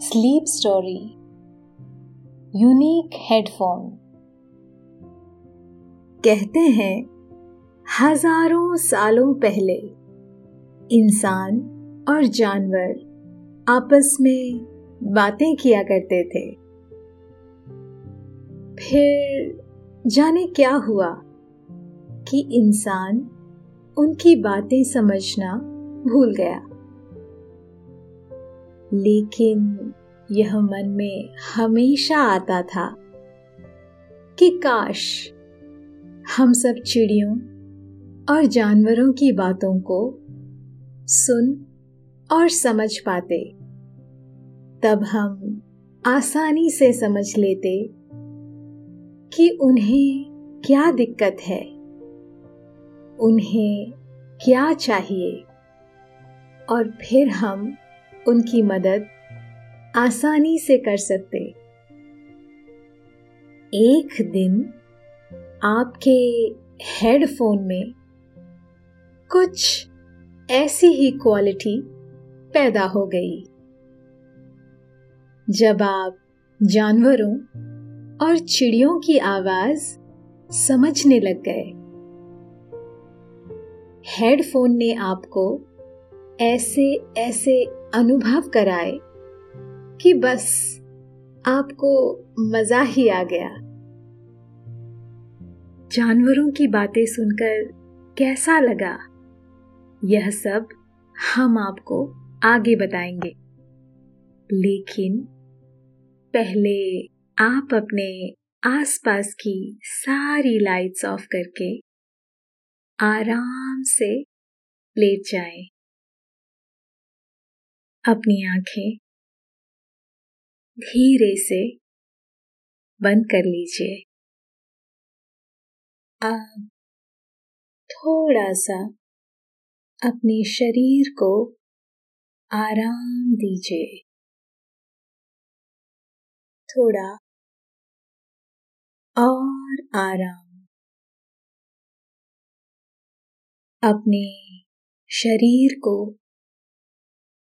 Sleep story unique headphone कहते हैं, हज़ारों सालों पहले, इंसान और जानवर आपस में बातें किया करते थे। फिर जाने क्या हुआ कि इंसान उनकी बातें समझना भूल गया। लेकिन यह मन में हमेशा आता था कि काश हम सब चिड़ियों और जानवरों की बातों को सुन और समझ पाते, तब हम आसानी से समझ लेते कि उन्हें क्या दिक्कत है, उन्हें क्या चाहिए और फिर हम उनकी मदद आसानी से कर सकते। एक दिन आपके हेडफोन में कुछ ऐसी ही क्वालिटी पैदा हो गई। जब आप जानवरों और चिड़ियों की आवाज़ समझने लग गए, हेडफोन ने आपको ऐसे ऐसे अनुभव कराए कि बस आपको मज़ा ही आ गया। जानवरों की बातें सुनकर कैसा लगा? यह सब हम आपको आगे बताएँगे। लेकिन पहले आप अपने आसपास की सारी लाइट्स ऑफ़ करके आराम से लेट जाएँ। अपनी आँखें धीरे से बंद कर लीजिए। आप थोड़ा सा अपने शरीर को आराम दीजिए। थोड़ा और आराम। अपने शरीर को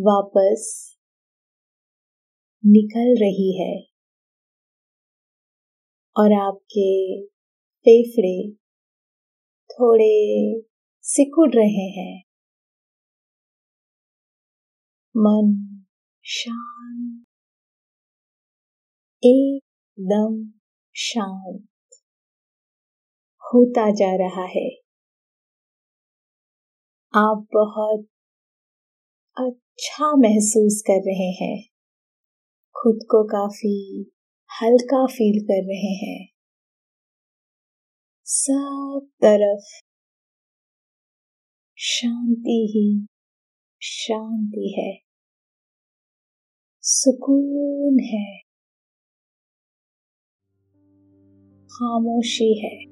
वापस निकल रही है और आपके फेफड़े थोड़े सिकुड़ रहे हैं। मन शांत, एकदम शांत होता जा रहा है। आप बहुत अच्छा महसूस कर रहे हैं। खुद को काफ़ी हल्का फील कर रहे हैं। सब तरफ़ शांति ही शांति है। सुकून है। खामोशी है।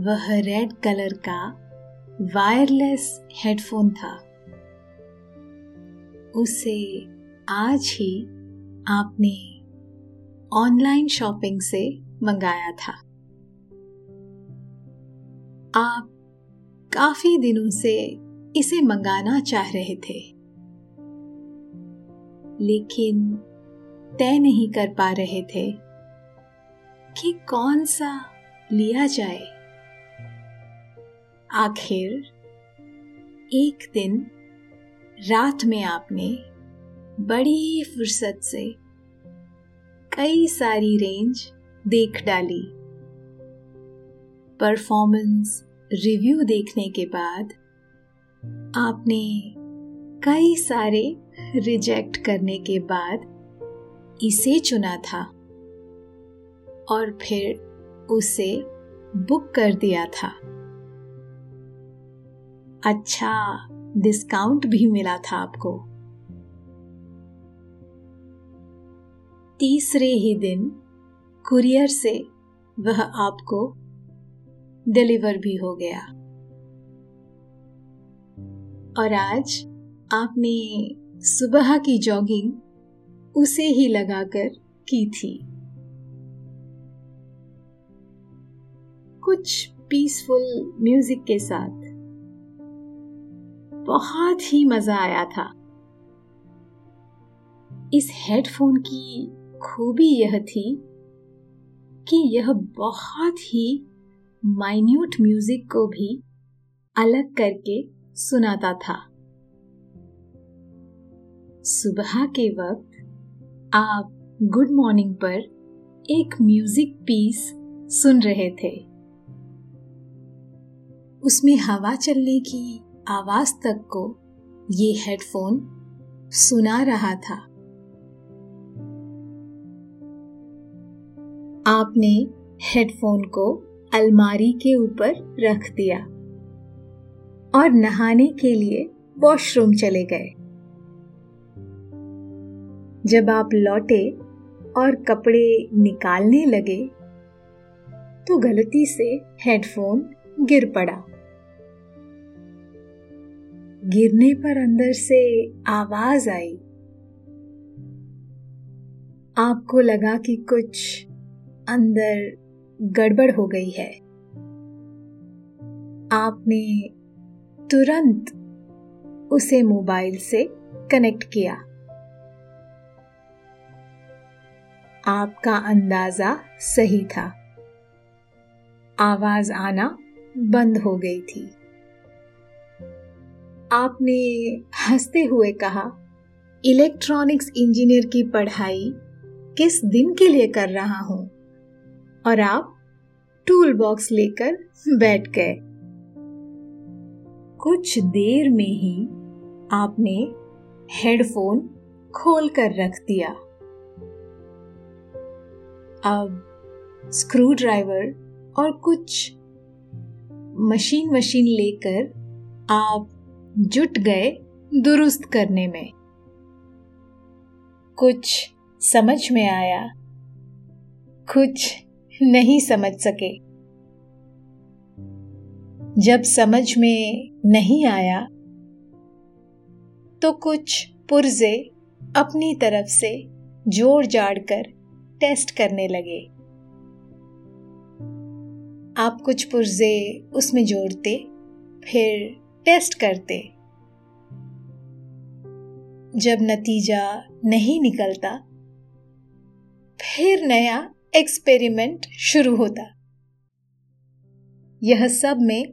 वह रेड कलर का वायरलेस हेडफोन था। उसे आज ही आपने ऑनलाइन शॉपिंग से मंगाया था। आप काफ़ी दिनों से इसे मंगाना चाह रहे थे। लेकिन तय नहीं कर पा रहे थे कि कौन सा लिया जाए। आखिर एक दिन रात में आपने बड़ी फुर्सत से कई सारी रेंज देख डाली। परफॉर्मेंस रिव्यू देखने के बाद आपने कई सारे रिजेक्ट करने के बाद इसे चुना था और फिर उसे बुक कर दिया था। अच्छा डिस्काउंट भी मिला था आपको। तीसरे ही दिन कुरियर से वह आपको डिलीवर भी हो गया। और आज आपने सुबह की जॉगिंग उसे ही लगाकर की थी। कुछ पीसफुल म्यूज़िक के साथ बहुत ही मज़ा आया था। इस हेडफोन की खूबी यह थी कि यह बहुत ही माइन्यूट म्यूज़िक को भी अलग करके सुनाता था। सुबह के वक्त आप गुड मॉर्निंग पर एक म्यूज़िक पीस सुन रहे थे। उसमें हवा चलने की आवाज़ तक को ये हेडफोन सुना रहा था। आपने हेडफोन को अलमारी के ऊपर रख दिया और नहाने के लिए वॉशरूम चले गए। जब आप लौटे और कपड़े निकालने लगे तो गलती से हेडफोन गिर पड़ा। गिरने पर अंदर से आवाज़ आई। आपको लगा कि कुछ अंदर गड़बड़ हो गई है। आपने तुरंत उसे मोबाइल से कनेक्ट किया। आपका अंदाज़ा सही था। आवाज़ आना बंद हो गई थी। आपने हँसते हुए कहा, इलेक्ट्रॉनिक्स इंजीनियर की पढ़ाई किस दिन के लिए कर रहा हूँ? और आप टूल बॉक्स लेकर बैठ गए। कुछ देर में ही आपने हेडफोन खोल कर रख दिया। अब स्क्रू ड्राइवर और कुछ मशीन मशीन लेकर आप जुट गए दुरुस्त करने में। कुछ समझ में आया, कुछ नहीं समझ सके। जब समझ में नहीं आया तो कुछ पुर्जे अपनी तरफ़ से जोड़ जाड़ कर टेस्ट करने लगे। आप कुछ पुर्जे उसमें जोड़ते, फिर टेस्ट करते। जब नतीजा नहीं निकलता, फिर नया एक्सपेरिमेंट शुरू होता। यह सब में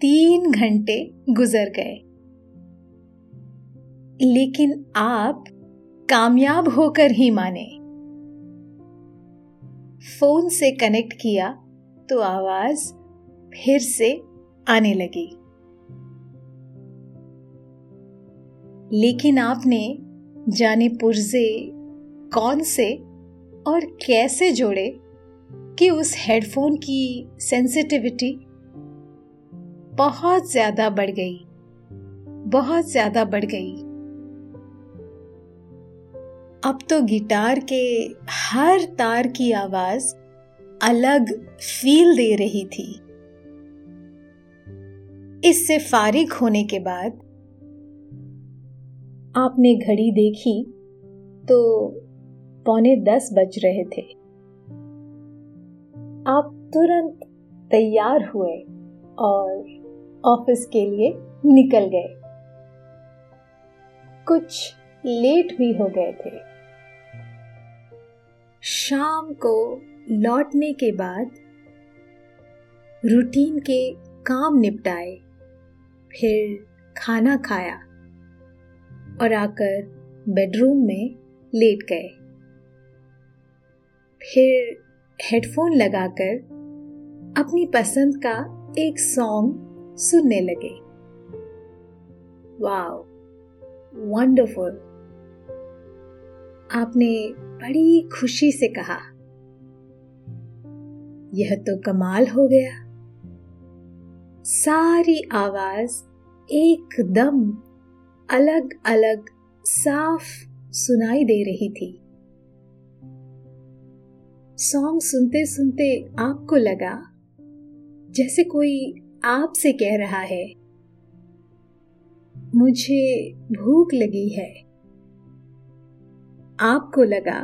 तीन घंटे गुजर गए। लेकिन आप कामयाब होकर ही माने। फ़ोन से कनेक्ट किया तो आवाज़ फिर से आने लगी। लेकिन आपने जाने पुर्जे कौन से और कैसे जोड़े कि उस हेडफोन की सेंसिटिविटी बहुत ज़्यादा बढ़ गई, बहुत ज़्यादा बढ़ गई। अब तो गिटार के हर तार की आवाज़ अलग फील दे रही थी। इससे फारिग होने के बाद आपने घड़ी देखी तो पौने दस बज रहे थे। आप तुरंत तैयार हुए और ऑफ़िस के लिए निकल गए। कुछ लेट भी हो गए थे। शाम को लौटने के बाद रूटीन के काम निपटाए, फिर खाना खाया। और आकर बेडरूम में लेट गए। फिर हेडफोन लगाकर अपनी पसंद का एक सॉन्ग सुनने लगे। Wow, wonderful. आपने बड़ी खुशी से कहा। यह तो कमाल हो गया। सारी आवाज़ एकदम अलग अलग साफ़ सुनाई दे रही थी। सॉन्ग सुनते सुनते आपको लगा जैसे कोई आपसे कह रहा है, मुझे भूख लगी है। आपको लगा,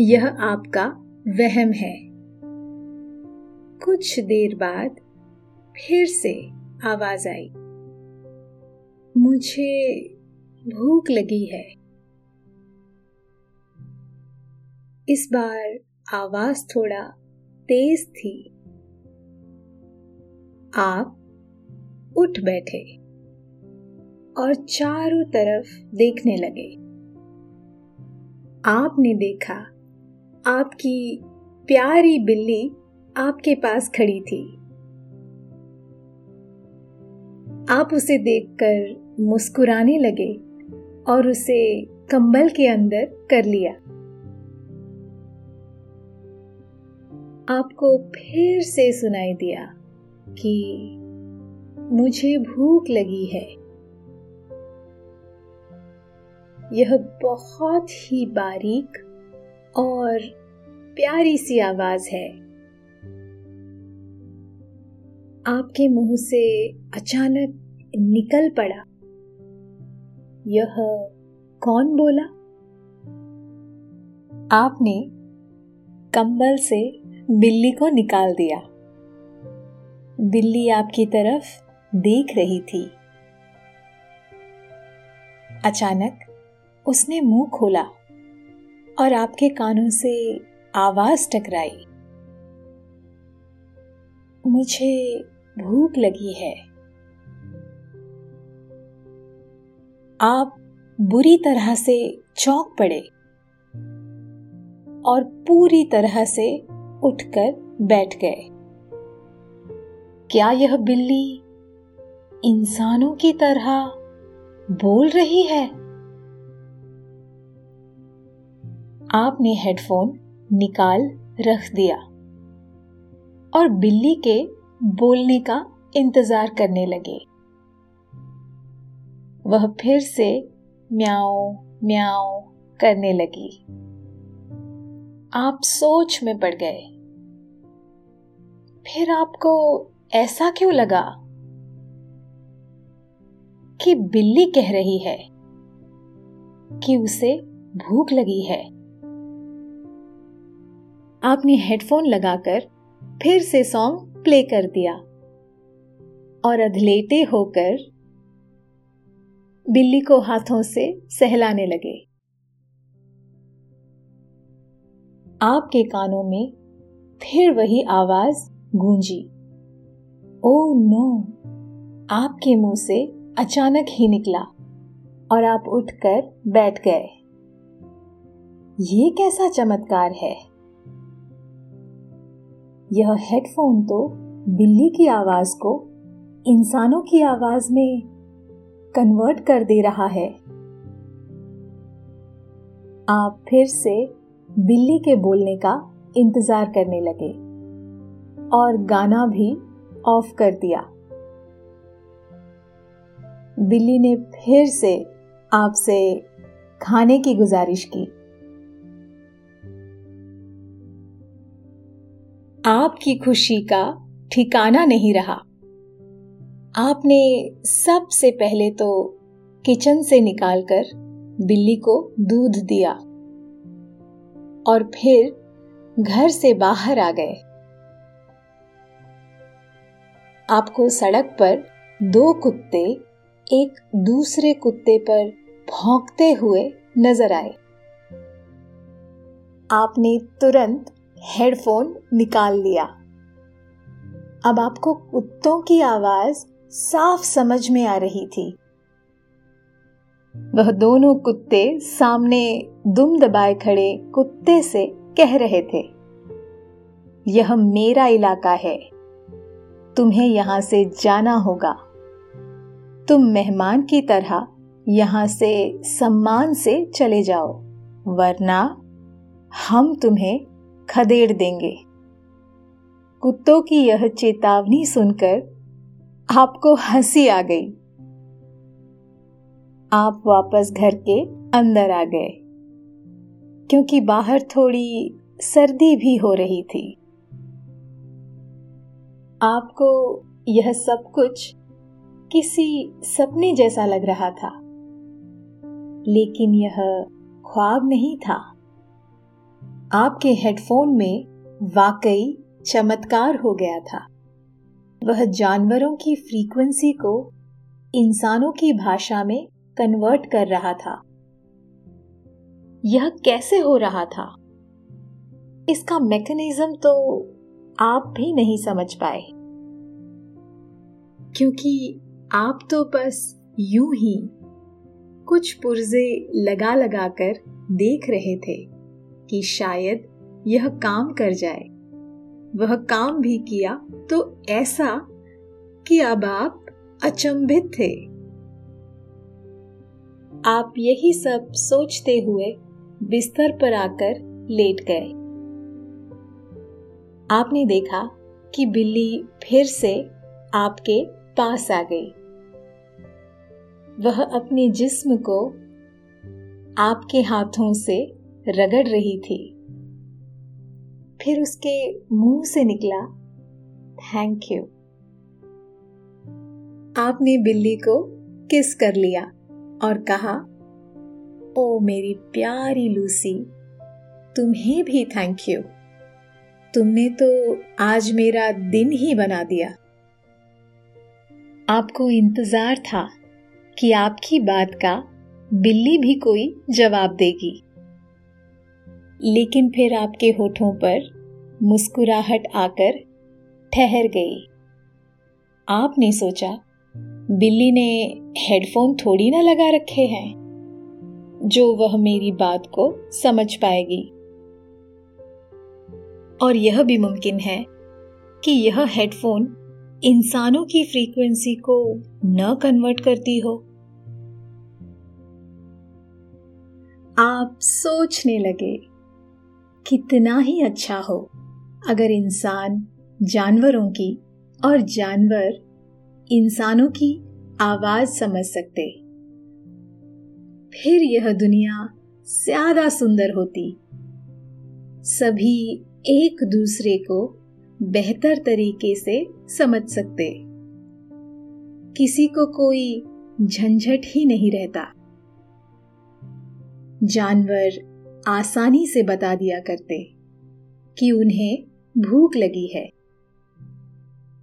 यह आपका वहम है। कुछ देर बाद फिर से आवाज़ आई। मुझे भूख लगी है। इस बार आवाज़ थोड़ा तेज थी। आप उठ बैठे और चारों तरफ़ देखने लगे। आपने देखा, आपकी प्यारी बिल्ली आपके पास खड़ी थी। आप उसे देखकर मुस्कुराने लगे और उसे कंबल के अंदर कर लिया। आपको फिर से सुनाई दिया कि मुझे भूख लगी है। यह बहुत ही बारीक और प्यारी सी आवाज़ है। आपके मुँह से अचानक निकल पड़ा। यह कौन बोला? आपने कंबल से बिल्ली को निकाल दिया। बिल्ली आपकी तरफ़ देख रही थी। अचानक उसने मुँह खोला और आपके कानों से आवाज़ टकराई। मुझे भूख लगी है। आप बुरी तरह से चौंक पड़े और पूरी तरह से उठकर बैठ गए। क्या यह बिल्ली इंसानों की तरह बोल रही है? आपने हेडफोन निकाल रख दिया और बिल्ली के बोलने का इंतज़ार करने लगे। वह फिर से म्याओ म्याओ करने लगी। आप सोच में पड़ गए। फिर आपको ऐसा क्यों लगा कि बिल्ली कह रही है कि उसे भूख लगी है? आपने हेडफोन लगाकर फिर से सॉन्ग प्ले कर दिया और अधलेटे होकर बिल्ली को हाथों से सहलाने लगे। आपके कानों में फिर वही आवाज़ गूंजी। ओ नो, आपके मुँह से अचानक ही निकला और आप उठकर बैठ गए। ये कैसा चमत्कार है। यह हेडफोन तो बिल्ली की आवाज़ को इंसानों की आवाज़ में कन्वर्ट कर दे रहा है। आप फिर से बिल्ली के बोलने का इंतज़ार करने लगे और गाना भी ऑफ़ कर दिया। बिल्ली ने फिर से आपसे खाने की गुजारिश की। आपकी खुशी का ठिकाना नहीं रहा। आपने सबसे पहले तो किचन से निकालकर बिल्ली को दूध दिया और फिर घर से बाहर आ गए। आपको सड़क पर दो कुत्ते एक दूसरे कुत्ते पर भौंकते हुए नज़र आए। आपने तुरंत हेडफोन निकाल लिया। अब आपको कुत्तों की आवाज़ साफ़ समझ में आ रही थी। वह दोनों कुत्ते सामने दुम दबाए खड़े कुत्ते से कह रहे थे, यह मेरा इलाका है। तुम्हें यहाँ से जाना होगा। तुम मेहमान की तरह यहाँ से सम्मान से चले जाओ, वरना हम तुम्हें खदेड़ देंगे। कुत्तों की यह चेतावनी सुनकर आपको हँसी आ गई। आप वापस घर के अंदर आ गए, क्योंकि बाहर थोड़ी सर्दी भी हो रही थी। आपको यह सब कुछ किसी सपने जैसा लग रहा था, लेकिन यह ख्वाब नहीं था। आपके हेडफोन में वाकई चमत्कार हो गया था। वह जानवरों की फ्रीक्वेंसी को इंसानों की भाषा में कन्वर्ट कर रहा था। यह कैसे हो रहा था? इसका मैकेनिज्म तो आप भी नहीं समझ पाए। क्योंकि आप तो बस यूँ ही कुछ पुर्जे लगा लगा कर देख रहे थे कि शायद यह काम कर जाए। वह काम भी किया तो ऐसा कि अब आप अचंभित थे। आप यही सब सोचते हुए बिस्तर पर आकर लेट गए। आपने देखा कि बिल्ली फिर से आपके पास आ गई। वह अपने जिस्म को आपके हाथों से रगड़ रही थी। फिर उसके मुँह से निकला थैंक यू आपने बिल्ली को किस कर लिया और कहा, ओ मेरी प्यारी लूसी, तुम्हें भी थैंक यू तुमने तो आज मेरा दिन ही बना दिया. आपको इंतज़ार था कि आपकी बात का बिल्ली भी कोई जवाब देगी। लेकिन फिर आपके होठों पर मुस्कुराहट आकर ठहर गई। आपने सोचा, बिल्ली ने हेडफोन थोड़ी ना लगा रखे हैं, जो वह मेरी बात को समझ पाएगी। और यह भी मुमकिन है कि यह हेडफोन इंसानों की फ्रीक्वेंसी को न कन्वर्ट करती हो। आप सोचने लगे कितना ही अच्छा हो। अगर इंसान जानवरों की और जानवर इंसानों की आवाज़ समझ सकते। फिर यह दुनिया ज़्यादा सुंदर होती। सभी एक दूसरे को बेहतर तरीके से समझ सकते। किसी को कोई झंझट ही नहीं रहता। जानवर आसानी से बता दिया करते कि उन्हें भूख लगी है।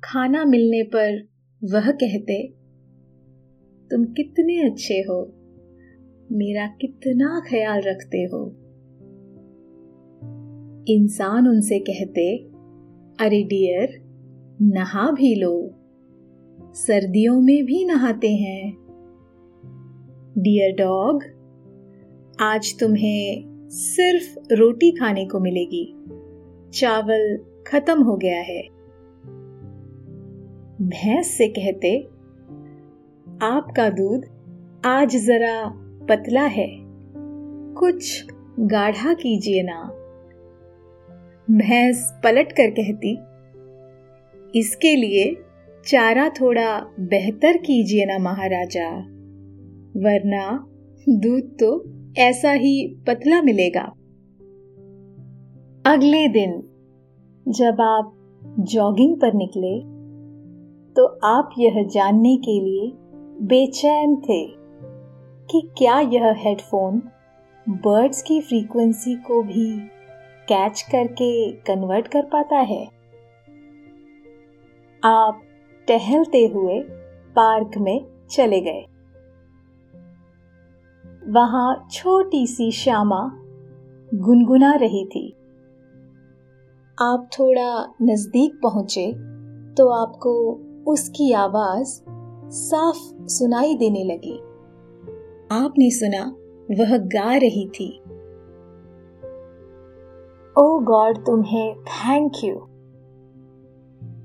खाना मिलने पर वह कहते, तुम कितने अच्छे हो। मेरा कितना ख्याल रखते हो। इंसान उनसे कहते, अरे डियर, नहा भी लो। सर्दियों में भी नहाते हैं। डियर डॉग, आज तुम्हें सिर्फ़ रोटी खाने को मिलेगी। चावल खत्म हो गया है। भैंस से कहते, आपका दूध आज जरा पतला है। कुछ गाढ़ा कीजिए ना। भैंस पलट कर कहती, इसके लिए चारा थोड़ा बेहतर कीजिए ना महाराजा, वरना दूध तो ऐसा ही पतला मिलेगा। अगले दिन, जब आप जॉगिंग पर निकले तो आप यह जानने के लिए बेचैन थे कि क्या यह हेडफोन बर्ड्स की फ्रीक्वेंसी को भी कैच करके कन्वर्ट कर पाता है। आप टहलते हुए पार्क में चले गए। वहाँ छोटी सी श्यामा गुनगुना रही थी। आप थोड़ा नज़दीक पहुँचे तो आपको उसकी आवाज़ साफ़ सुनाई देने लगी। आपने सुना, वह गा रही थी। ओ गॉड, तुम्हें थैंक यू।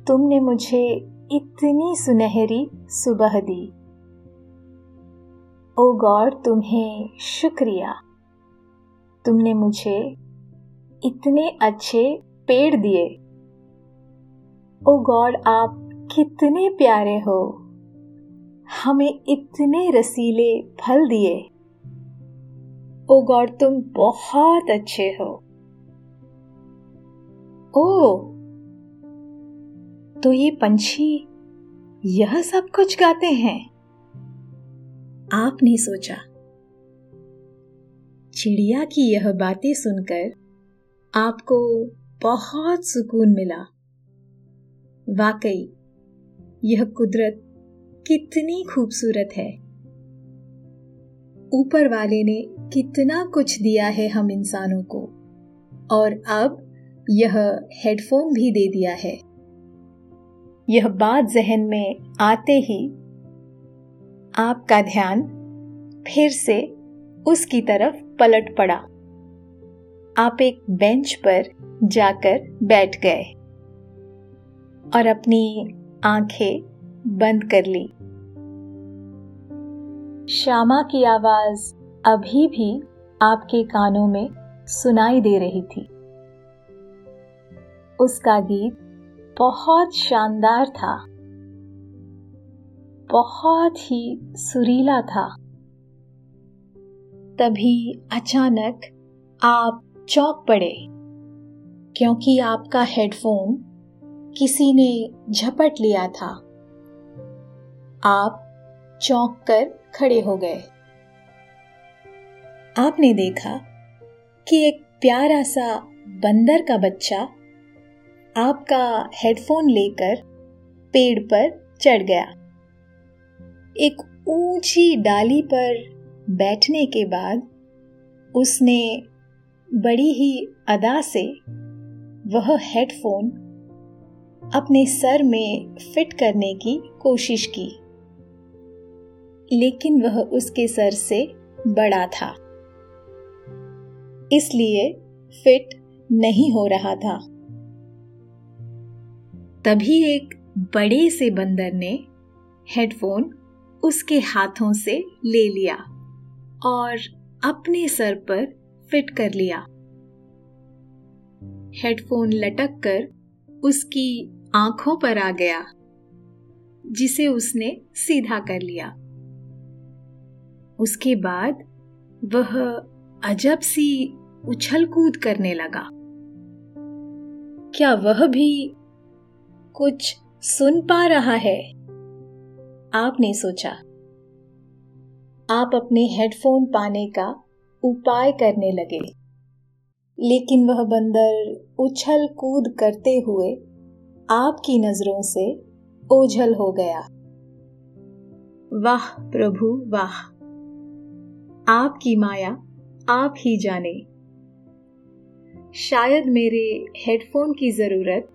तुमने मुझे इतनी सुनहरी सुबह दी। ओ गॉड तुम्हें शुक्रिया। तुमने मुझे इतने अच्छे पेड़ दिए। ओ गॉड आप कितने प्यारे हो। हमें इतने रसीले फल दिए। ओ गॉड तुम बहुत अच्छे हो। ओ तो ये पंछी यह सब कुछ गाते हैं? आपने सोचा। चिड़िया की यह बातें सुनकर आपको बहुत सुकून मिला। वाकई, यह कुदरत कितनी खूबसूरत है। ऊपर वाले ने कितना कुछ दिया है हम इंसानों को, और अब यह हेडफोन भी दे दिया है। यह बात जहन में आते ही आपका ध्यान फिर से उसकी तरफ़ पलट पड़ा। आप एक बेंच पर जाकर बैठ गए और अपनी आँखें बंद कर ली। श्यामा की आवाज़ अभी भी आपके कानों में सुनाई दे रही थी। उसका गीत बहुत शानदार था। बहुत ही सुरीला था। तभी अचानक आप चौक पड़े, क्योंकि आपका हेडफोन किसी ने झपट लिया था। आप चौंक कर खड़े हो गए। आपने देखा कि एक प्यारा सा बंदर का बच्चा आपका हेडफोन लेकर पेड़ पर चढ़ गया। एक ऊँची डाली पर बैठने के बाद उसने बड़ी ही अदा से वह हेडफोन अपने सर में फिट करने की कोशिश की। लेकिन वह उसके सर से बड़ा था, इसलिए फिट नहीं हो रहा था। तभी एक बड़े से बंदर ने हेडफोन उसके हाथों से ले लिया और अपने सर पर फिट कर लिया। हेडफोन लटक कर उसकी आँखों पर आ गया, जिसे उसने सीधा कर लिया। उसके बाद वह अजब सी उछल कूद करने लगा। क्या वह भी कुछ सुन पा रहा है? आपने सोचा। आप अपने हेडफोन पाने का उपाय करने लगे। लेकिन वह बंदर उछल कूद करते हुए आपकी नज़रों से ओझल हो गया। वाह, प्रभु, वाह। आपकी माया आप ही जाने। शायद मेरे हेडफोन की ज़रूरत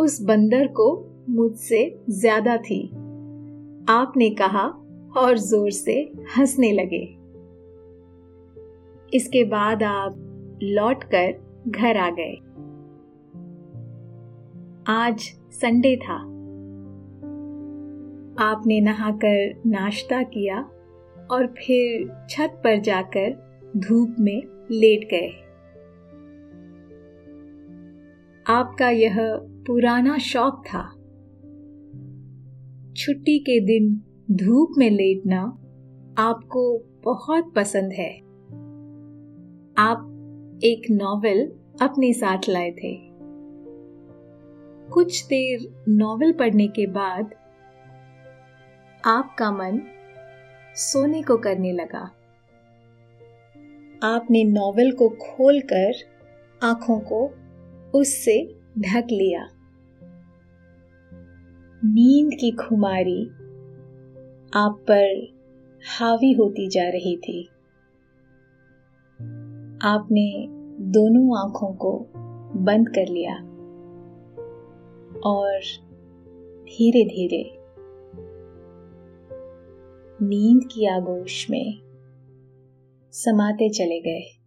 उस बंदर को मुझसे ज़्यादा थी। आपने कहा और ज़ोर से हंसने लगे। इसके बाद आप लौटकर घर आ गए। आज संडे था। आपने नहाकर नाश्ता किया और फिर छत पर जाकर धूप में लेट गए। आपका यह पुराना शौक था। छुट्टी के दिन धूप में लेटना आपको बहुत पसंद है। आप एक नॉवेल अपने साथ लाए थे। कुछ देर नॉवेल पढ़ने के बाद आपका मन सोने को करने लगा। आपने नॉवेल को खोलकर आँखों को उससे ढक लिया। नींद की खुमारी आप पर हावी होती जा रही थी। आपने दोनों आँखों को बंद कर लिया और धीरे धीरे नींद की आगोश में समाते चले गए।